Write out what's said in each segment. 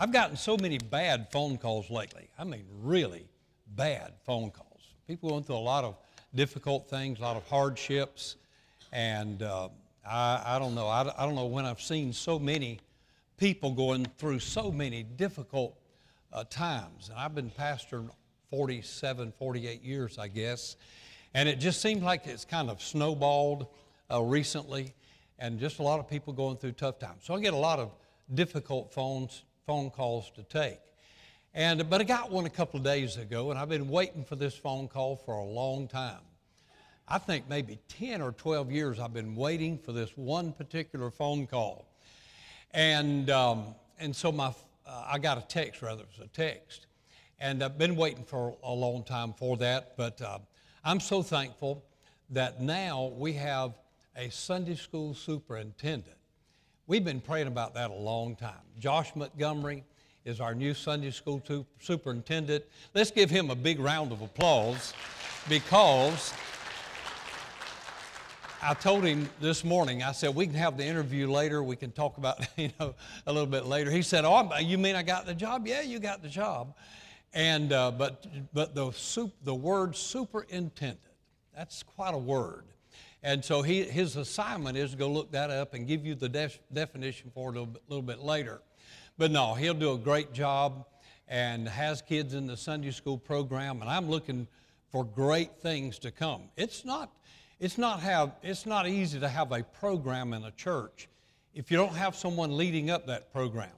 I've gotten so many bad phone calls lately. I mean, really bad phone calls. People going through a lot of difficult things, a lot of hardships, and uh, I, I, don't know. I, I, don't know when I've seen so many people going through so many difficult uh, times. And I've been pastoring 47, 48 years, I guess, and it just seems like it's kind of snowballed uh, recently, and just a lot of people going through tough times. So I get a lot of difficult phones phone calls to take. And, but I got one a couple of days ago, and I've been waiting for this phone call for a long time. I think maybe 10 or 12 years I've been waiting for this one particular phone call. And, um, and so my, uh, I got a text, rather, it was a text. And I've been waiting for a long time for that, but uh, I'm so thankful that now we have a Sunday school superintendent We've been praying about that a long time. Josh Montgomery is our new Sunday school superintendent. Let's give him a big round of applause because I told him this morning, I said, we can have the interview later. We can talk about, you know, a little bit later. He said, oh, you mean I got the job? Yeah, you got the job. And, uh, but, but the, super, the word superintendent, that's quite a word. And so he, his assignment is to go look that up and give you the def- definition for it a little bit, later. But no, he'll do a great job and has kids in the Sunday school program, and I'm looking for great things to come. It's not, it's not, have, it's not easy to have a program in a church if you don't have someone leading up that program.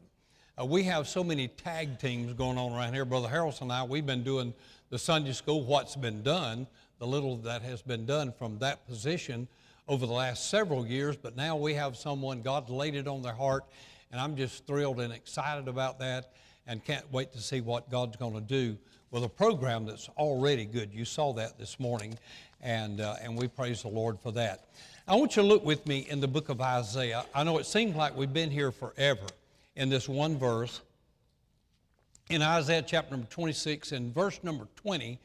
Uh, we have so many tag teams going on around here. Brother Harrelson and I, we've been doing the Sunday school, what's been done, the little that has been done from that position over the last several years, but now we have someone, God laid it on their heart, and I'm just thrilled and excited about that and can't wait to see what God's going to do with a program that's already good. You saw that this morning, and, uh, and we praise the Lord for that. I want you to look with me in the book of Isaiah. I know it seems like we've been here forever in this one verse. In Isaiah chapter number 26 and verse number 20,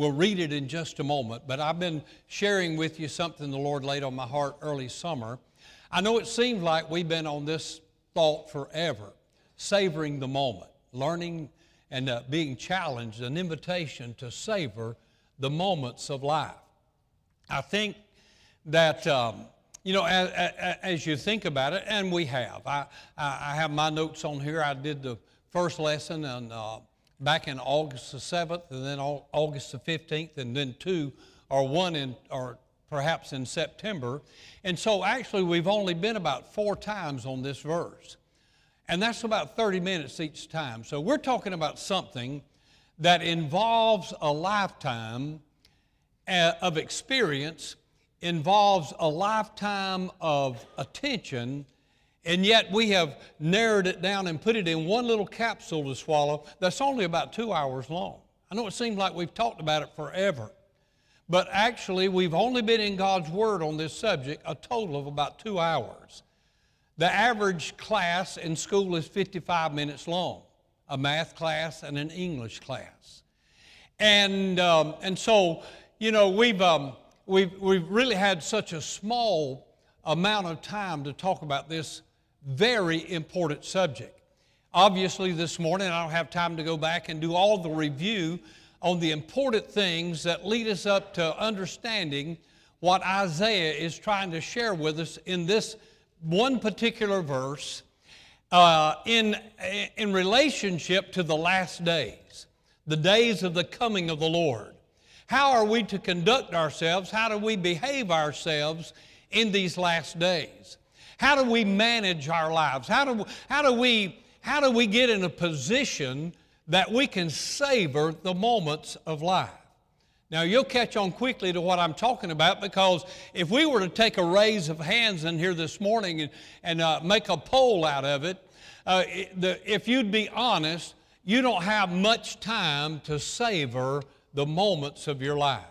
We'll read it in just a moment, but I've been sharing with you something the Lord laid on my heart early summer. I know it seems like we've been on this thought forever, savoring the moment, learning and uh, being challenged, an invitation to savor the moments of life. I think that, um, you know, as, as, you think about it, and we have, I, I have my notes on here. I did the first lesson and uh, back in August the 7th, and then August the 15th, and then two or one in, or perhaps in September. And so actually, we've only been about four times on this verse. And that's about 30 minutes each time. So we're talking about something that involves a lifetime uh, of experience, involves a lifetime of attention and yet we have narrowed it down and put it in one little capsule to swallow that's only about two hours long. I know it seems like we've talked about it forever, but actually we've only been in God's Word on this subject a total of about two hours. The average class in school is 55 minutes long a math class and an English class. And, um, and so, you know, we've, um, we've, we've really had such a small amount of time to talk about this very important subject. Obviously, this morning I don't have time to go back and do all the review on the important things that lead us up to understanding what Isaiah is trying to share with us in this one particular verse uh, in, in relationship to the last days, the days of the coming of the Lord. How are we to conduct ourselves? How do we behave ourselves in these last days? How do we manage our lives? How do, how do, we, how do we get in a position that we can savor the moments of life? Now, you'll catch on quickly to what I'm talking about because if we were to take a raise of hands in here this morning and, and uh, make a poll out of it, uh, the, if you'd be honest, you don't have much time to savor the moments of your life.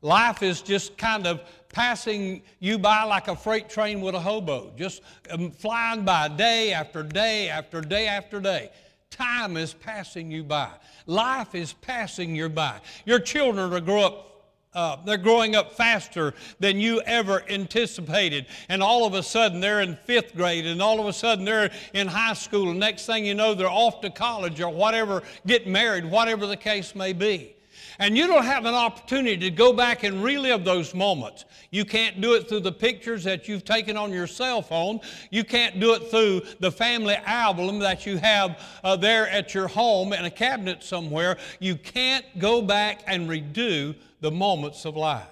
Life is just kind of passing you by like a freight train with a hobo, just um, flying by day after day after day after day. Time is passing you by. Life is passing you by. Your children are grow up uh, they're growing up faster than you ever anticipated. And all of a sudden, they're in fifth grade, and all of a sudden, they're in high school. And next thing you know, they're off to college or whatever, get married, whatever the case may be. And you don't have an opportunity to go back and relive those moments. You can't do it through the pictures that you've taken on your cell phone. You can't do it through the family album that you have uh, there at your home in a cabinet somewhere. You can't go back and redo the moments of life.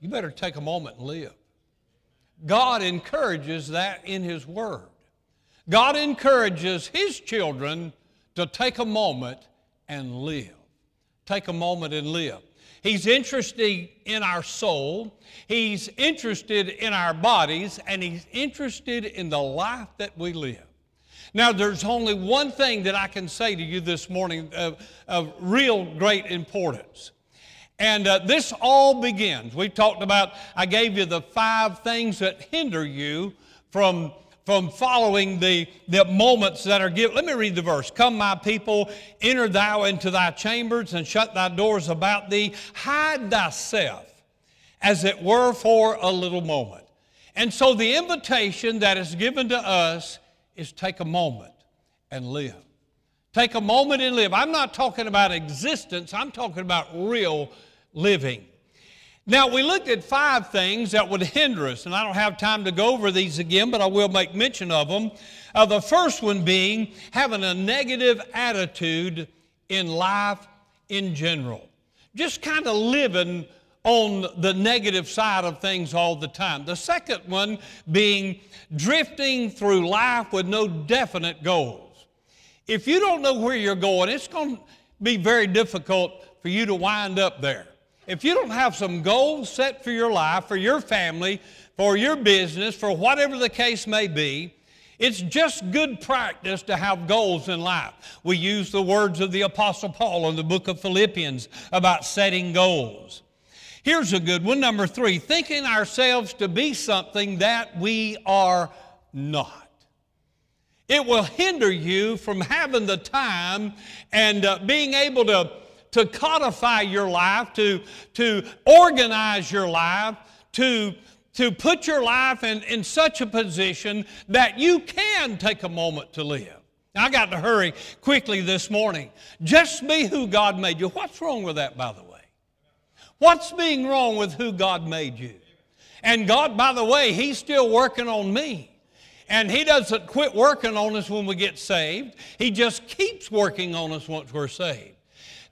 You better take a moment and live. God encourages that in His Word. God encourages His children to take a moment and live take a moment and live. He's interested in our soul, He's interested in our bodies, and He's interested in the life that we live. Now, there's only one thing that I can say to you this morning of, of real great importance. And uh, this all begins. We talked about, I gave you the five things that hinder you from from following the, the moments that are given. Let me read the verse. Come, my people, enter thou into thy chambers and shut thy doors about thee. Hide thyself, as it were, for a little moment. And so the invitation that is given to us is take a moment and live. Take a moment and live. I'm not talking about existence, I'm talking about real living. Now, we looked at five things that would hinder us, and I don't have time to go over these again, but I will make mention of them. Uh, the first one being having a negative attitude in life in general. Just kind of living on the negative side of things all the time. The second one being drifting through life with no definite goals. If you don't know where you're going, it's going to be very difficult for you to wind up there if you don't have some goals set for your life, for your family, for your business, for whatever the case may be, it's just good practice to have goals in life. We use the words of the Apostle Paul in the book of Philippians about setting goals. Here's a good one, number three thinking ourselves to be something that we are not. It will hinder you from having the time and uh, being able to to codify your life, to, to organize your life, to, to put your life in, in such a position that you can take a moment to live. I got to hurry quickly this morning. Just be who God made you. What's wrong with that, by the way? What's being wrong with who God made you? And God, by the way, He's still working on me. And He doesn't quit working on us when we get saved, He just keeps working on us once we're saved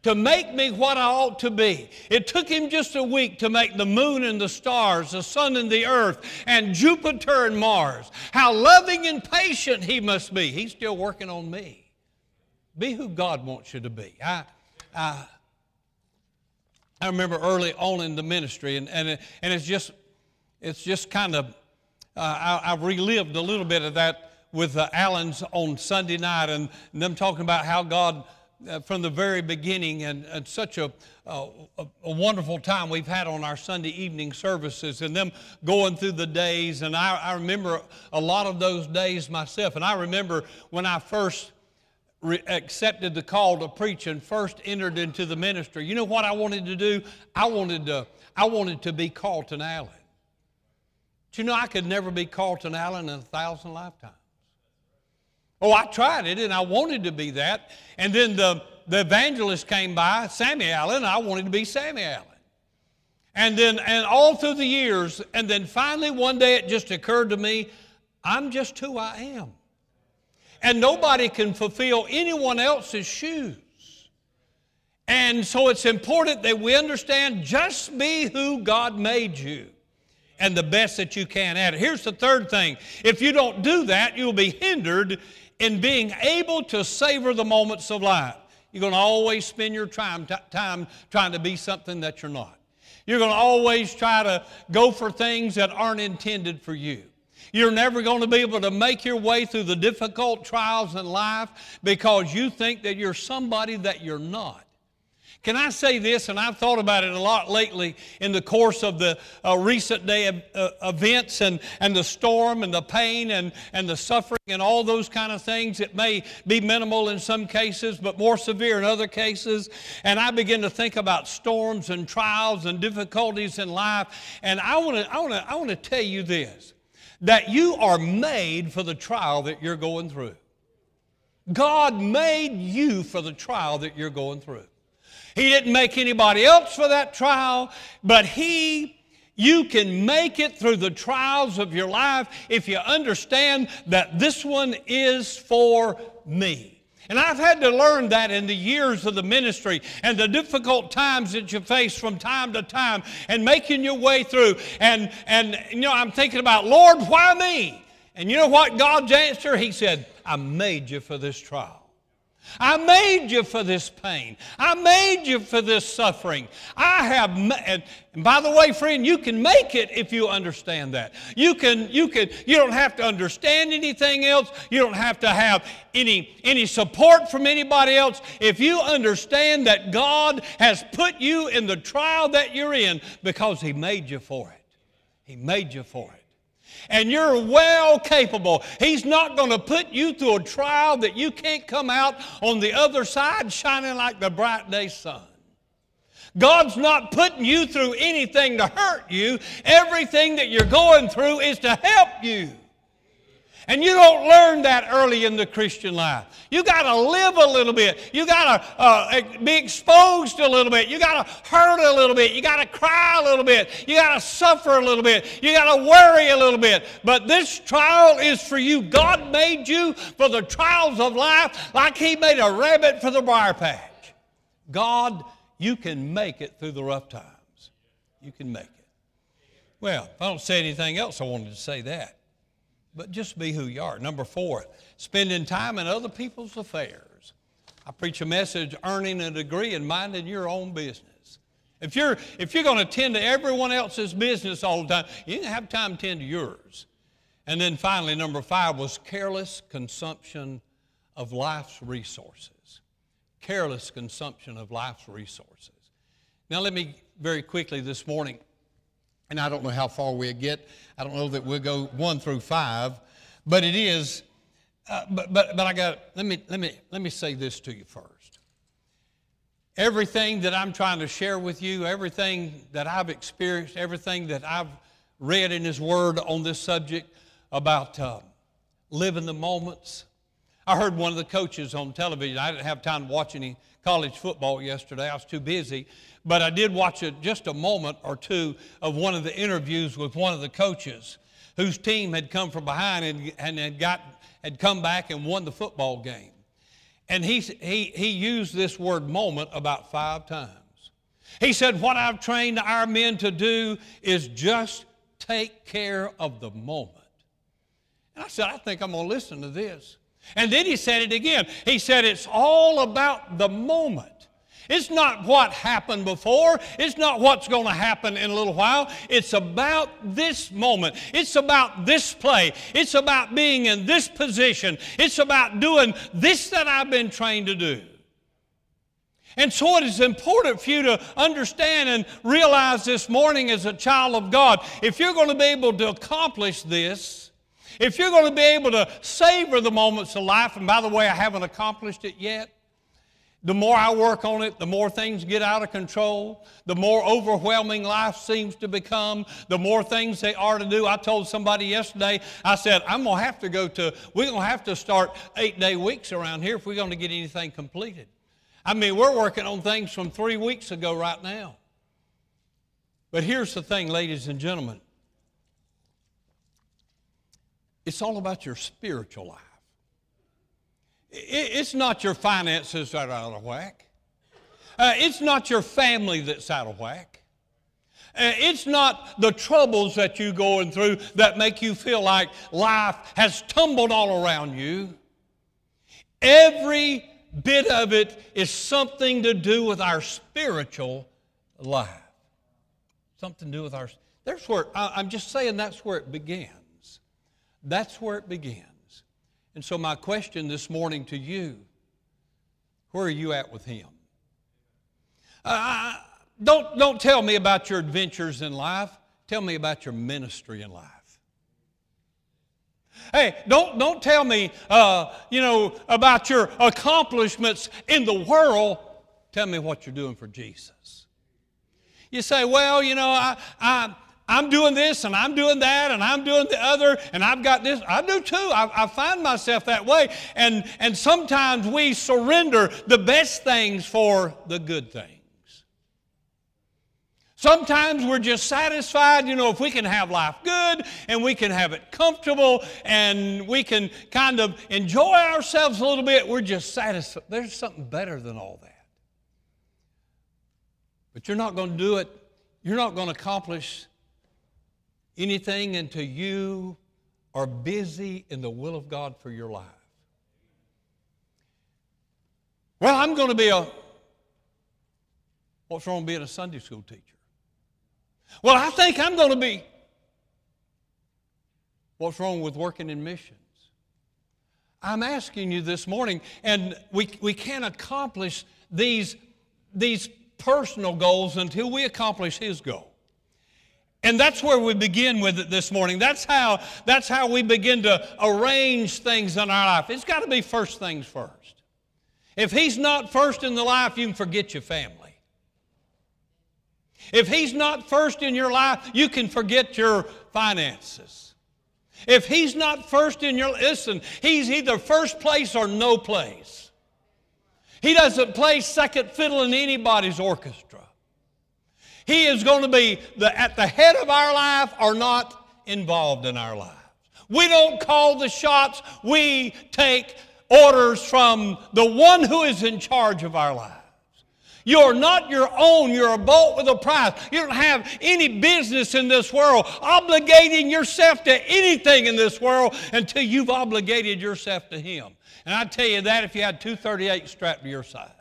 to make me what I ought to be. It took him just a week to make the moon and the stars, the sun and the earth, and Jupiter and Mars. How loving and patient he must be. He's still working on me. Be who God wants you to be. I, I, I remember early on in the ministry, and, and, and it's just, it's just kind of, uh, I, have relived a little bit of that with the Allens on Sunday night and them talking about how God uh, from the very beginning and, and such a, a, a, wonderful time we've had on our Sunday evening services and them going through the days. And I, I remember a lot of those days myself. And I remember when I first re- accepted the call to preach and first entered into the ministry, you know what I wanted to do? I wanted to, I wanted to be Carlton Allen. But you know, I could never be Carlton Allen in a thousand lifetimes. Oh, I tried it and I wanted to be that. And then the, the evangelist came by, Sammy Allen, I wanted to be Sammy Allen. And then, and all through the years, and then finally one day it just occurred to me, I'm just who I am. And nobody can fulfill anyone else's shoes. And so it's important that we understand just be who God made you and the best that you can at it. Here's the third thing if you don't do that, you'll be hindered in being able to savor the moments of life. You're going to always spend your time, t- time trying to be something that you're not. You're going to always try to go for things that aren't intended for you. You're never going to be able to make your way through the difficult trials in life because you think that you're somebody that you're not. Can I say this? And I've thought about it a lot lately in the course of the uh, recent day uh, events and, and the storm and the pain and, and the suffering and all those kind of things. It may be minimal in some cases, but more severe in other cases. And I begin to think about storms and trials and difficulties in life. And I want to I wanna, I wanna tell you this that you are made for the trial that you're going through. God made you for the trial that you're going through. He didn't make anybody else for that trial, but He you can make it through the trials of your life if you understand that this one is for me. And I've had to learn that in the years of the ministry and the difficult times that you face from time to time and making your way through. And, and you know, I'm thinking about, Lord, why me? And you know what God's answer? He said, I made you for this trial. I made you for this pain. I made you for this suffering. I have, and by the way, friend, you can make it if you understand that. You can, you can, you don't have to understand anything else. You don't have to have any, any support from anybody else. If you understand that God has put you in the trial that you're in because He made you for it. He made you for it and you're well capable. He's not going to put you through a trial that you can't come out on the other side shining like the bright day sun. God's not putting you through anything to hurt you. Everything that you're going through is to help you. And you don't learn that early in the Christian life. You got to live a little bit. You got to uh, be exposed a little bit. You got to hurt a little bit. You got to cry a little bit. You got to suffer a little bit. You got to worry a little bit. But this trial is for you. God made you for the trials of life like He made a rabbit for the briar patch. God, you can make it through the rough times. You can make it. Well, if I don't say anything else, I wanted to say that but just be who you are. Number four, spending time in other people's affairs. I preach a message earning a degree and minding your own business. If you're, if you're going to tend to everyone else's business all the time, you can have time to tend to yours. And then finally, number five was careless consumption of life's resources. Careless consumption of life's resources. Now, let me very quickly this morning and I don't know how far we'll get. I don't know that we'll go one through five, but it is. Uh, but, but, but I got let me let me let me say this to you first. Everything that I'm trying to share with you, everything that I've experienced, everything that I've read in His Word on this subject about uh, living the moments. I heard one of the coaches on television. I didn't have time to watch any college football yesterday. I was too busy. But I did watch a, just a moment or two of one of the interviews with one of the coaches whose team had come from behind and, and had, got, had come back and won the football game. And he, he, he used this word moment about five times. He said, What I've trained our men to do is just take care of the moment. And I said, I think I'm going to listen to this. And then he said it again. He said, It's all about the moment. It's not what happened before. It's not what's going to happen in a little while. It's about this moment. It's about this play. It's about being in this position. It's about doing this that I've been trained to do. And so it is important for you to understand and realize this morning as a child of God, if you're going to be able to accomplish this, if you're going to be able to savor the moments of life, and by the way, I haven't accomplished it yet, the more I work on it, the more things get out of control, the more overwhelming life seems to become, the more things they are to do. I told somebody yesterday, I said, I'm going to have to go to, we're going to have to start eight day weeks around here if we're going to get anything completed. I mean, we're working on things from three weeks ago right now. But here's the thing, ladies and gentlemen it's all about your spiritual life. It's not your finances that are out of whack. Uh, it's not your family that's out of whack. Uh, it's not the troubles that you're going through that make you feel like life has tumbled all around you. Every bit of it is something to do with our spiritual life. Something to do with our. There's where I, I'm just saying that's where it begins. That's where it begins. And so, my question this morning to you where are you at with Him? Uh, don't, don't tell me about your adventures in life. Tell me about your ministry in life. Hey, don't, don't tell me, uh, you know, about your accomplishments in the world. Tell me what you're doing for Jesus. You say, well, you know, I, I, I'm doing this and I'm doing that and I'm doing the other and I've got this. I do too. I, I, find myself that way. And, and sometimes we surrender the best things for the good things. Sometimes we're just satisfied, you know, if we can have life good and we can have it comfortable and we can kind of enjoy ourselves a little bit, we're just satisfied. There's something better than all that. But you're not going to do it, you're not going to accomplish anything until you are busy in the will of God for your life. Well, I'm going to be a, what's wrong with being a Sunday school teacher? Well, I think I'm going to be. What's wrong with working in missions? I'm asking you this morning, and we, we can't accomplish these, these personal goals until we accomplish His goal. And that's where we begin with it this morning. That's how, that's how we begin to arrange things in our life. It's got to be first things first. If He's not first in the life, you can forget your family. If He's not first in your life, you can forget your finances. If He's not first in your, listen, He's either first place or no place. He doesn't play second fiddle in anybody's orchestra. He is going to be the, at the head of our life or not involved in our lives. We don't call the shots, we take orders from the one who is in charge of our lives. You're not your own. You're a bought with a price. You don't have any business in this world obligating yourself to anything in this world until you've obligated yourself to Him. And I tell you that if you had 238 strapped to your side.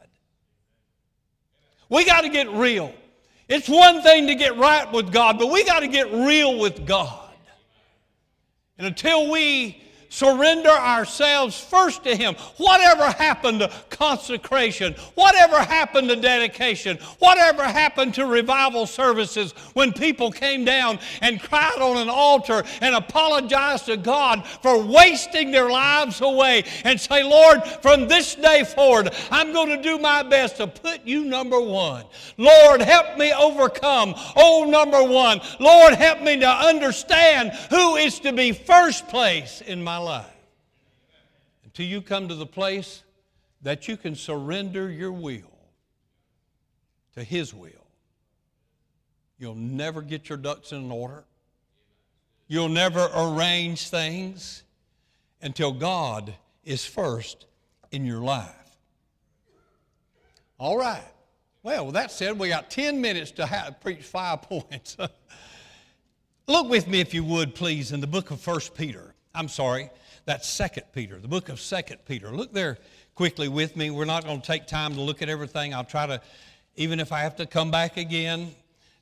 We got to get real. It's one thing to get right with God, but we got to get real with God. And until we surrender ourselves first to Him. Whatever happened to consecration, whatever happened to dedication, whatever happened to revival services when people came down and cried on an altar and apologized to God for wasting their lives away and say, Lord, from this day forward, I'm going to do my best to put you number one. Lord, help me overcome. Oh, number one. Lord, help me to understand who is to be first place in my life. Until you come to the place that you can surrender your will to His will, you'll never get your ducks in order. You'll never arrange things until God is first in your life. All right. Well, with that said, we got 10 minutes to have, preach five points. Look with me, if you would, please, in the book of 1 Peter. I'm sorry, that's Second Peter, the book of Second Peter. Look there quickly with me. We're not going to take time to look at everything. I'll try to, even if I have to come back again,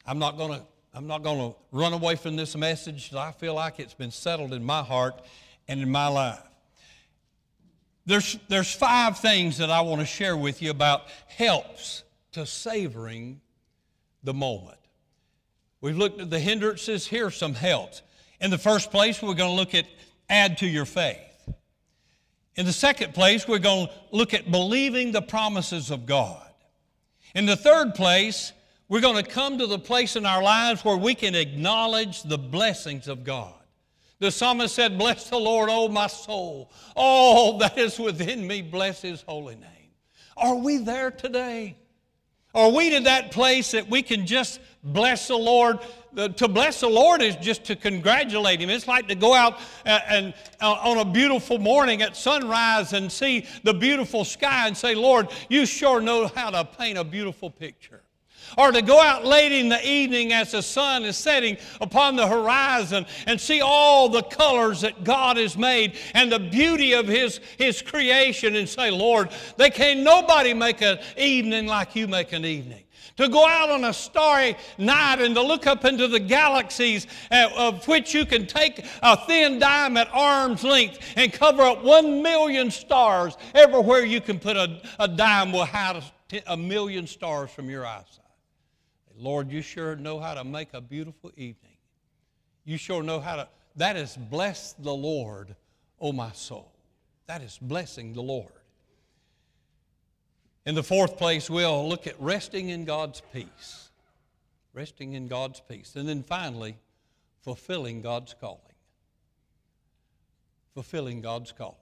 I'm not going to. I'm not going to run away from this message. I feel like it's been settled in my heart and in my life. There's, there's five things that I want to share with you about helps to savoring the moment. We've looked at the hindrances. Here are some helps. In the first place, we're going to look at add to your faith. In the second place, we're going to look at believing the promises of God. In the third place, we're going to come to the place in our lives where we can acknowledge the blessings of God. The psalmist said, Bless the Lord, O my soul. All that is within me, bless his holy name. Are we there today? Are we to that place that we can just bless the Lord? to bless the Lord is just to congratulate Him. It's like to go out uh, and, uh, on a beautiful morning at sunrise and see the beautiful sky and say, Lord, you sure know how to paint a beautiful picture. or to go out late in the evening as the sun is setting upon the horizon and see all the colors that God has made and the beauty of His, His creation and say, Lord, they can't nobody make an evening like you make an evening to go out on a starry night and to look up into the galaxies uh, of which you can take a thin dime at arm's length and cover up one million stars. Everywhere you can put a, a dime will hide a, a million stars from your eyesight. Lord, you sure know how to make a beautiful evening. You sure know how to. That is bless the Lord, oh my soul. That is blessing the Lord. In the fourth place, we'll look at resting in God's peace. Resting in God's peace. And then finally, fulfilling God's calling. Fulfilling God's calling.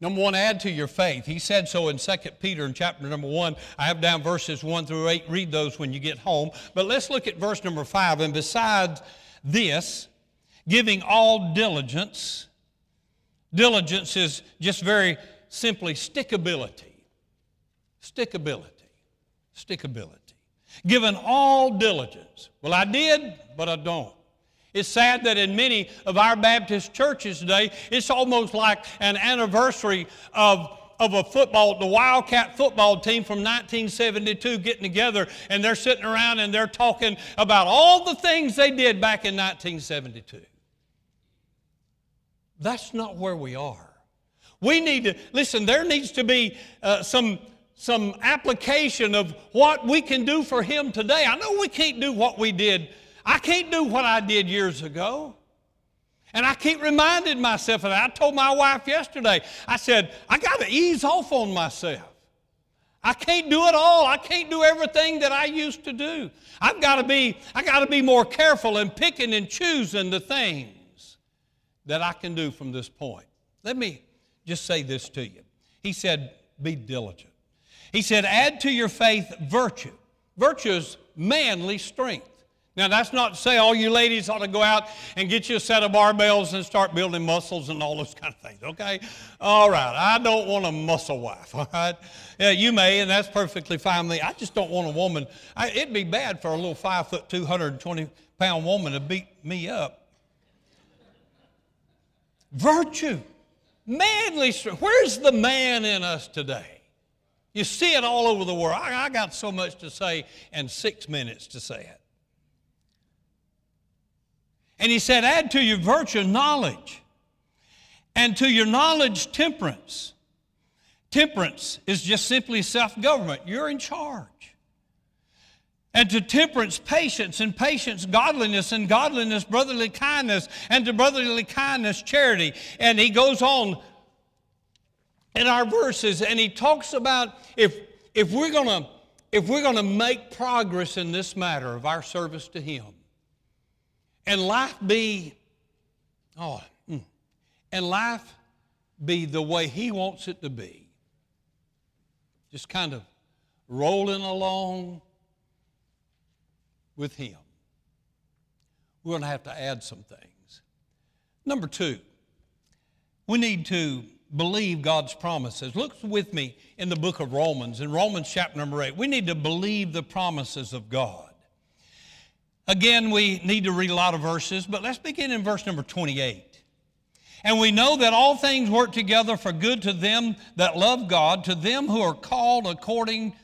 Number one, add to your faith. He said so in 2 Peter in chapter number one. I have down verses one through eight. Read those when you get home. But let's look at verse number five. And besides this, giving all diligence, diligence is just very simply stickability. Stickability. Stickability. Given all diligence. Well, I did, but I don't. It's sad that in many of our Baptist churches today, it's almost like an anniversary of, of a football, the Wildcat football team from 1972 getting together and they're sitting around and they're talking about all the things they did back in 1972. That's not where we are. We need to, listen, there needs to be uh, some some application of what we can do for Him today. I know we can't do what we did. I can't do what I did years ago. And I keep reminding myself of that. I told my wife yesterday, I said, I got to ease off on myself. I can't do it all. I can't do everything that I used to do. I've got to be, I got to be more careful in picking and choosing the things that I can do from this point. Let me just say this to you. He said, be diligent. He said, add to your faith virtue. Virtue is manly strength. Now, that's not to say all you ladies ought to go out and get you a set of barbells and start building muscles and all those kind of things, okay? All right, I don't want a muscle wife, all right? Yeah, you may, and that's perfectly fine with me. I just don't want a woman. I, it'd be bad for a little five foot, 220 pound woman to beat me up. Virtue, manly strength. Where's the man in us today? You see it all over the world. I, I got so much to say and six minutes to say it. And he said, add to your virtue knowledge, and to your knowledge temperance. Temperance is just simply self government. You're in charge. And to temperance, patience, and patience, godliness, and godliness, brotherly kindness, and to brotherly kindness, charity. And he goes on in our verses, and he talks about if, if we're going to if we're going to make progress in this matter of our service to him and life be oh mm, and life be the way he wants it to be just kind of rolling along with him we're going to have to add some things. Number two we need to believe God's promises. Look with me in the book of Romans, in Romans chapter number 8. We need to believe the promises of God. Again, we need to read a lot of verses, but let's begin in verse number 28. And we know that all things work together for good to them that love God, to them who are called according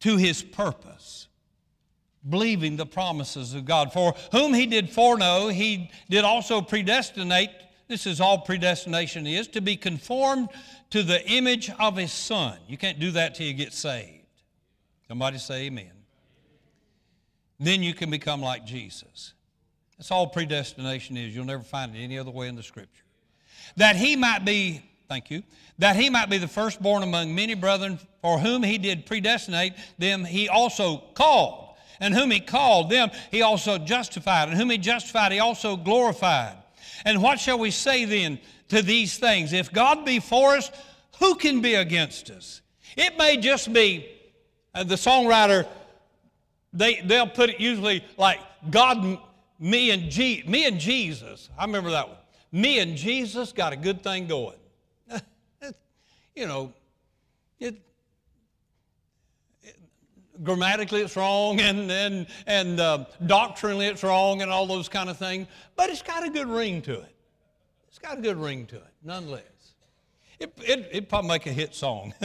to his purpose. Believing the promises of God. For whom he did foreknow, he did also predestinate this is all predestination is to be conformed to the image of his son. You can't do that till you get saved. Somebody say amen. Then you can become like Jesus. That's all predestination is. You'll never find it any other way in the scripture. That he might be, thank you, that he might be the firstborn among many brethren, for whom he did predestinate, them he also called. And whom he called, them he also justified. And whom he justified, he also glorified. And what shall we say then to these things? If God be for us, who can be against us? It may just be uh, the songwriter, they, they'll put it usually like God, me and, G, me and Jesus. I remember that one. Me and Jesus got a good thing going. you know, it, grammatically it's wrong and, and, and uh, doctrinally it's wrong and all those kind of things, but it's got a good ring to it. It's got a good ring to it, nonetheless. It, it, it'd probably make a hit song.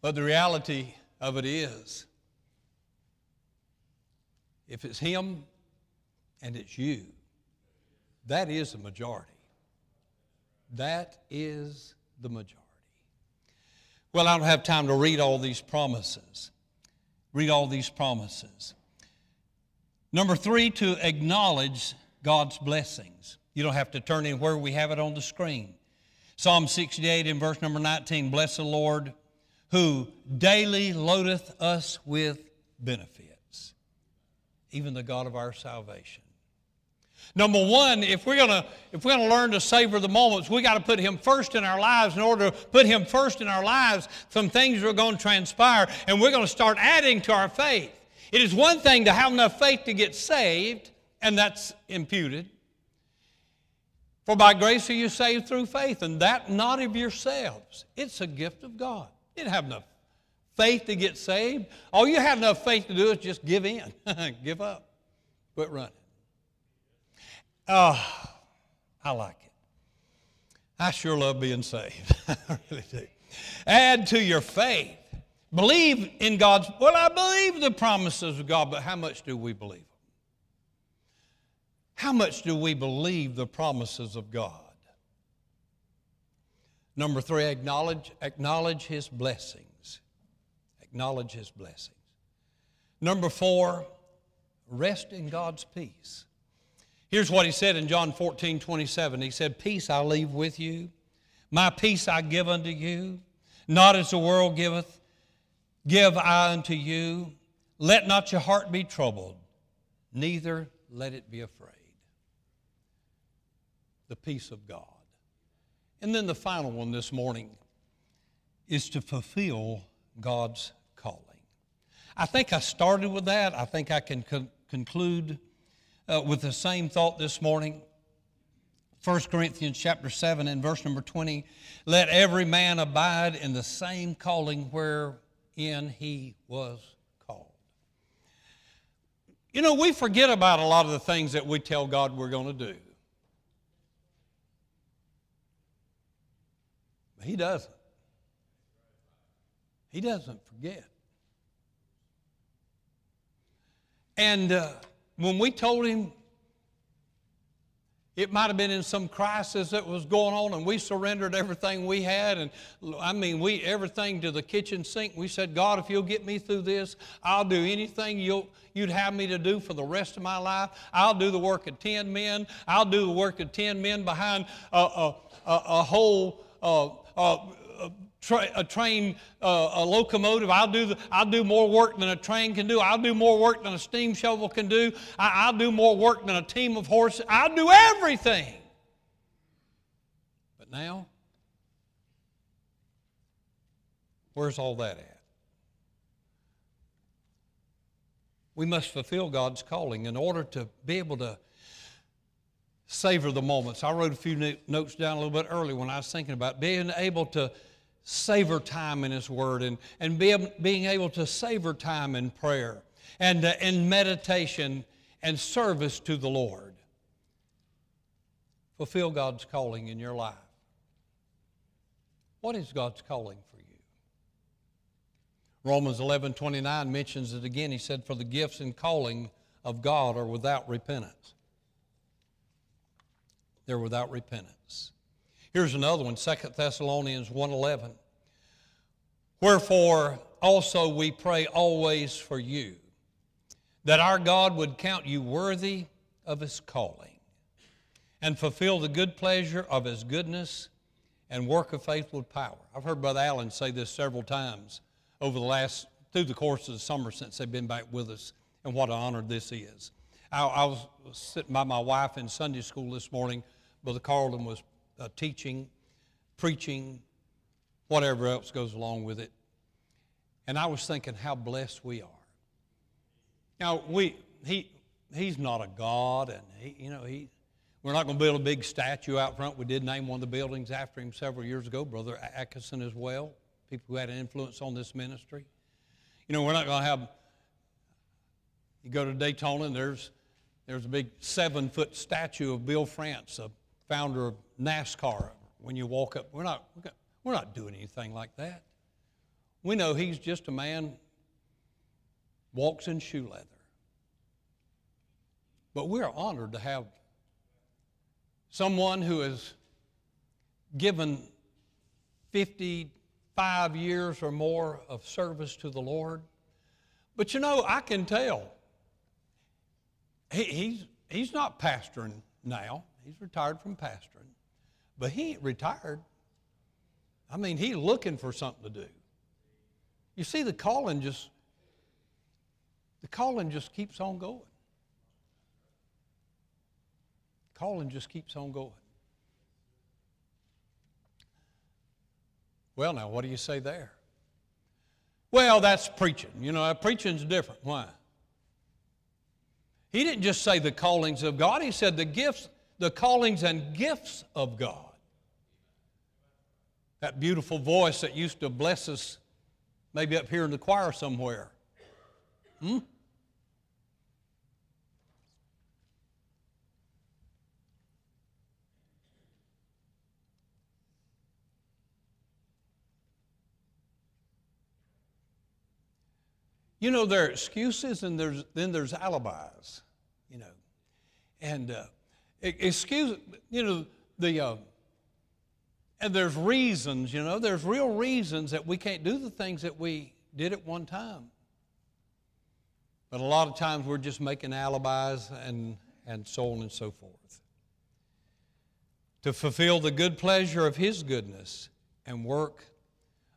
but the reality of it is, if it's him and it's you, that is the majority. That is the majority. Well, I don't have time to read all these promises. Read all these promises. Number three, to acknowledge God's blessings. You don't have to turn in where we have it on the screen. Psalm 68 in verse number 19 Bless the Lord who daily loadeth us with benefits, even the God of our salvation. Number one, if we're gonna if we're gonna learn to savor the moments, we got to put Him first in our lives. In order to put Him first in our lives, some things are going to transpire, and we're going to start adding to our faith. It is one thing to have enough faith to get saved, and that's imputed. For by grace are you saved through faith, and that not of yourselves. It's a gift of God. You didn't have enough faith to get saved. All you have enough faith to do is just give in, give up, quit running. Oh, I like it. I sure love being saved. I really do. Add to your faith. Believe in God's, well, I believe the promises of God, but how much do we believe them? How much do we believe the promises of God? Number three, acknowledge, acknowledge His blessings. Acknowledge His blessings. Number four, rest in God's peace. Here's what he said in John 14, 27. He said, Peace I leave with you, my peace I give unto you, not as the world giveth, give I unto you. Let not your heart be troubled, neither let it be afraid. The peace of God. And then the final one this morning is to fulfill God's calling. I think I started with that. I think I can con- conclude uh, with the same thought this morning. 1 Corinthians chapter 7 and verse number 20. Let every man abide in the same calling wherein he was called. You know, we forget about a lot of the things that we tell God we're going to do. He doesn't. He doesn't forget. And uh, when we told him it might have been in some crisis that was going on, and we surrendered everything we had. And I mean, we everything to the kitchen sink. We said, God, if you'll get me through this, I'll do anything you'll, you'd have me to do for the rest of my life. I'll do the work of 10 men. I'll do the work of 10 men behind a, a, a, a whole uh, uh, tra- a train, uh, a locomotive. I'll do, the, I'll do more work than a train can do. I'll do more work than a steam shovel can do. I, I'll do more work than a team of horses. I'll do everything. But now, where's all that at? We must fulfill God's calling in order to be able to savor the moments. I wrote a few notes down a little bit early when I was thinking about being able to savor time in His Word and, and be, being able to savor time in prayer and uh, in meditation and service to the Lord. Fulfill God's calling in your life. What is God's calling for you? Romans 11 29 mentions it again. He said, For the gifts and calling of God are without repentance. They're without repentance. Here's another one, 2 Thessalonians 1.11. Wherefore also we pray always for you, that our God would count you worthy of his calling, and fulfill the good pleasure of his goodness and work of faith with power. I've heard Brother Allen say this several times over the last, through the course of the summer since they've been back with us, and what an honor this is. I, I was sitting by my wife in Sunday school this morning. Brother Carlton was uh, teaching, preaching, whatever else goes along with it. And I was thinking how blessed we are. Now, we, he, he's not a God, and he, you know, he, we're not going to build a big statue out front. We did name one of the buildings after him several years ago, Brother Atkinson as well, people who had an influence on this ministry. You know, we're not going to have, you go to Daytona and there's, there's a big seven foot statue of Bill France, a founder of NASCAR. When you walk up, we're not, we're not doing anything like that. We know he's just a man walks in shoe leather. But we're honored to have someone who has given 55 years or more of service to the Lord. But you know, I can tell he, he's, he's not pastoring now, he's retired from pastoring. But he ain't retired. I mean, he's looking for something to do. You see, the calling just the calling just keeps on going. Calling just keeps on going. Well, now, what do you say there? Well, that's preaching. You know, preaching's different. Why? He didn't just say the callings of God, he said the gifts, the callings and gifts of God. That beautiful voice that used to bless us, maybe up here in the choir somewhere. Hmm? You know, there are excuses and there's, then there's alibis, you know. And uh, excuse, you know, the, uh, and there's reasons, you know, there's real reasons that we can't do the things that we did at one time. But a lot of times we're just making alibis and, and so on and so forth. To fulfill the good pleasure of His goodness and work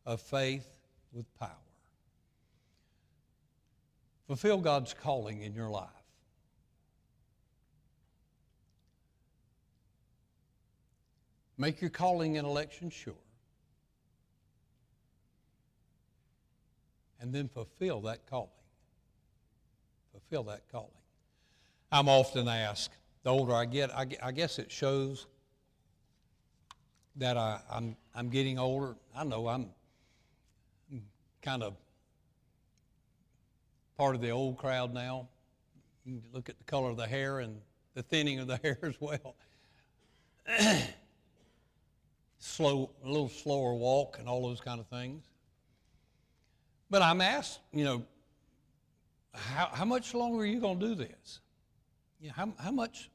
of faith with power. Fulfill God's calling in your life. Make your calling and election sure. And then fulfill that calling. Fulfill that calling. I'm often asked, the older I get, I, guess it shows that I, I'm, I'm getting older. I know I'm kind of part of the old crowd now. You look at the color of the hair and the thinning of the hair as well. Slow, a little slower walk and all those kind of things. But I'm asked, you know, how, how much longer are you going to do this? You know, how, how much?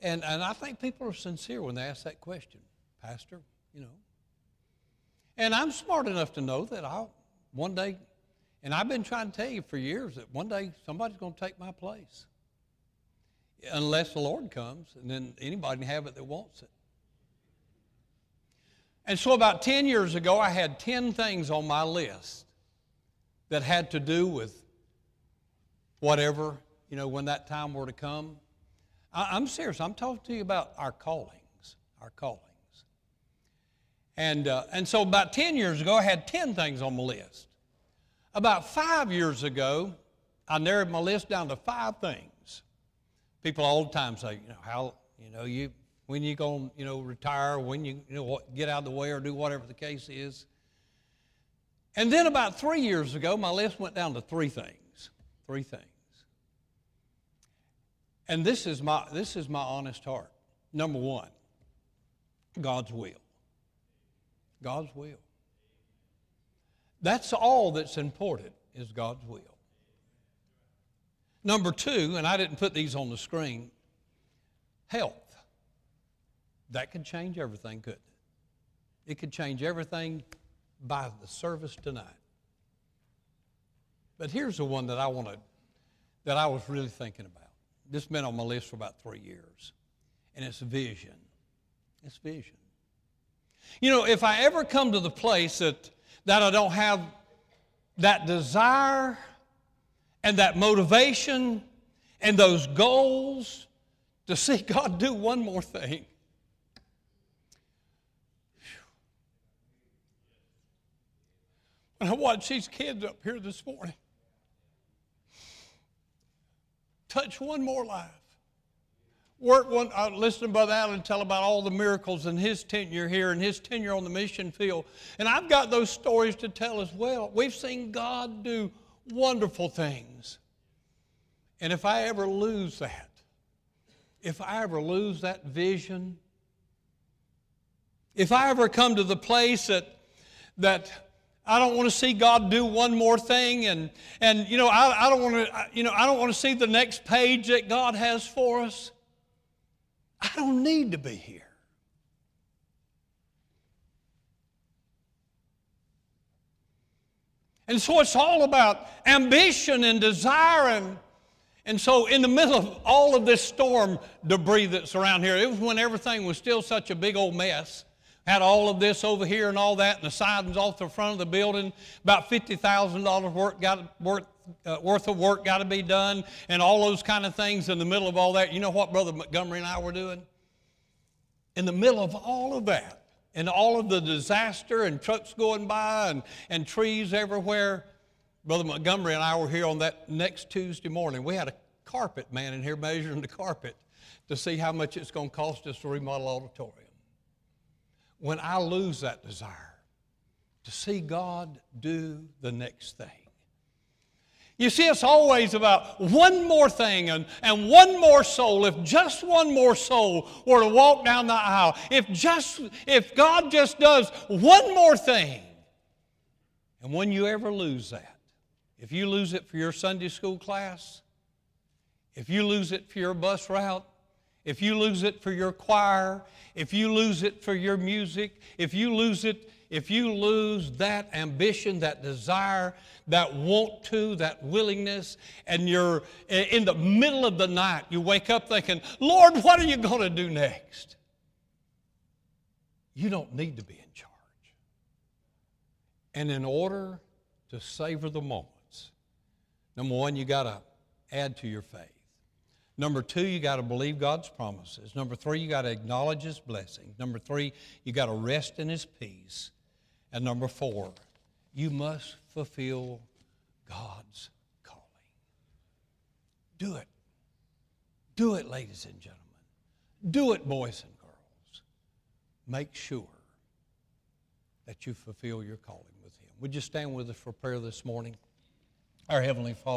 And, and I think people are sincere when they ask that question, Pastor, you know. And I'm smart enough to know that I'll one day and I've been trying to tell you for years that one day somebody's going to take my place. Unless the Lord comes, and then anybody can have it that wants it. And so, about 10 years ago, I had 10 things on my list that had to do with whatever, you know, when that time were to come. I, am serious. I'm talking to you about our callings, our callings. And, uh, and so, about 10 years ago, I had 10 things on my list. About five years ago, I narrowed my list down to five things. People all the time say, you know, how, you know, you, when you're going to, you know, retire, when you, you know, get out of the way or do whatever the case is. And then about three years ago, my list went down to three things. Three things. And this is my, this is my honest heart. Number one, God's will. God's will. That's all that's important is God's will. Number two, and I didn't put these on the screen, health. That could change everything, couldn't it? It could change everything by the service tonight. But here's the one that I wanted, that I was really thinking about. This has been on my list for about three years, and it's vision. It's vision. You know, if I ever come to the place that that I don't have that desire and that motivation and those goals to see God do one more thing. When I watch these kids up here this morning touch one more life, Work one, uh, I listened to Brother Allen tell about all the miracles in his tenure here and his tenure on the mission field. And I've got those stories to tell as well. We've seen God do wonderful things. And if I ever lose that, if I ever lose that vision, if I ever come to the place that, that I don't want to see God do one more thing, and, and you know, I, I don't want to, you know, I don't want to see the next page that God has for us. I don't need to be here. And so it's all about ambition and desire. And, and so, in the middle of all of this storm debris that's around here, it was when everything was still such a big old mess. Had all of this over here and all that, and the sidings off the front of the building. About $50,000 worth, got, worth, uh, worth of work got to be done, and all those kind of things in the middle of all that. You know what Brother Montgomery and I were doing? In the middle of all of that, and all of the disaster and trucks going by and, and trees everywhere. Brother Montgomery and I were here on that next Tuesday morning. We had a carpet man in here measuring the carpet to see how much it's going to cost us to remodel auditorium. When I lose that desire to see God do the next thing, you see, it's always about one more thing and, and one more soul. If just one more soul were to walk down the aisle, if just if God just does one more thing, and when you ever lose that, if you lose it for your Sunday school class, if you lose it for your bus route, if you lose it for your choir, if you lose it for your music, if you lose it if you lose that ambition, that desire, that want to, that willingness, and you're in the middle of the night, you wake up thinking, Lord, what are you going to do next? You don't need to be in charge. And in order to savor the moments, number one, you got to add to your faith. Number two, you got to believe God's promises. Number three, you got to acknowledge His blessings. Number three, you got to rest in His peace. And number four, you must fulfill God's calling. Do it. Do it, ladies and gentlemen. Do it, boys and girls. Make sure that you fulfill your calling with Him. Would you stand with us for prayer this morning? Our Heavenly Father.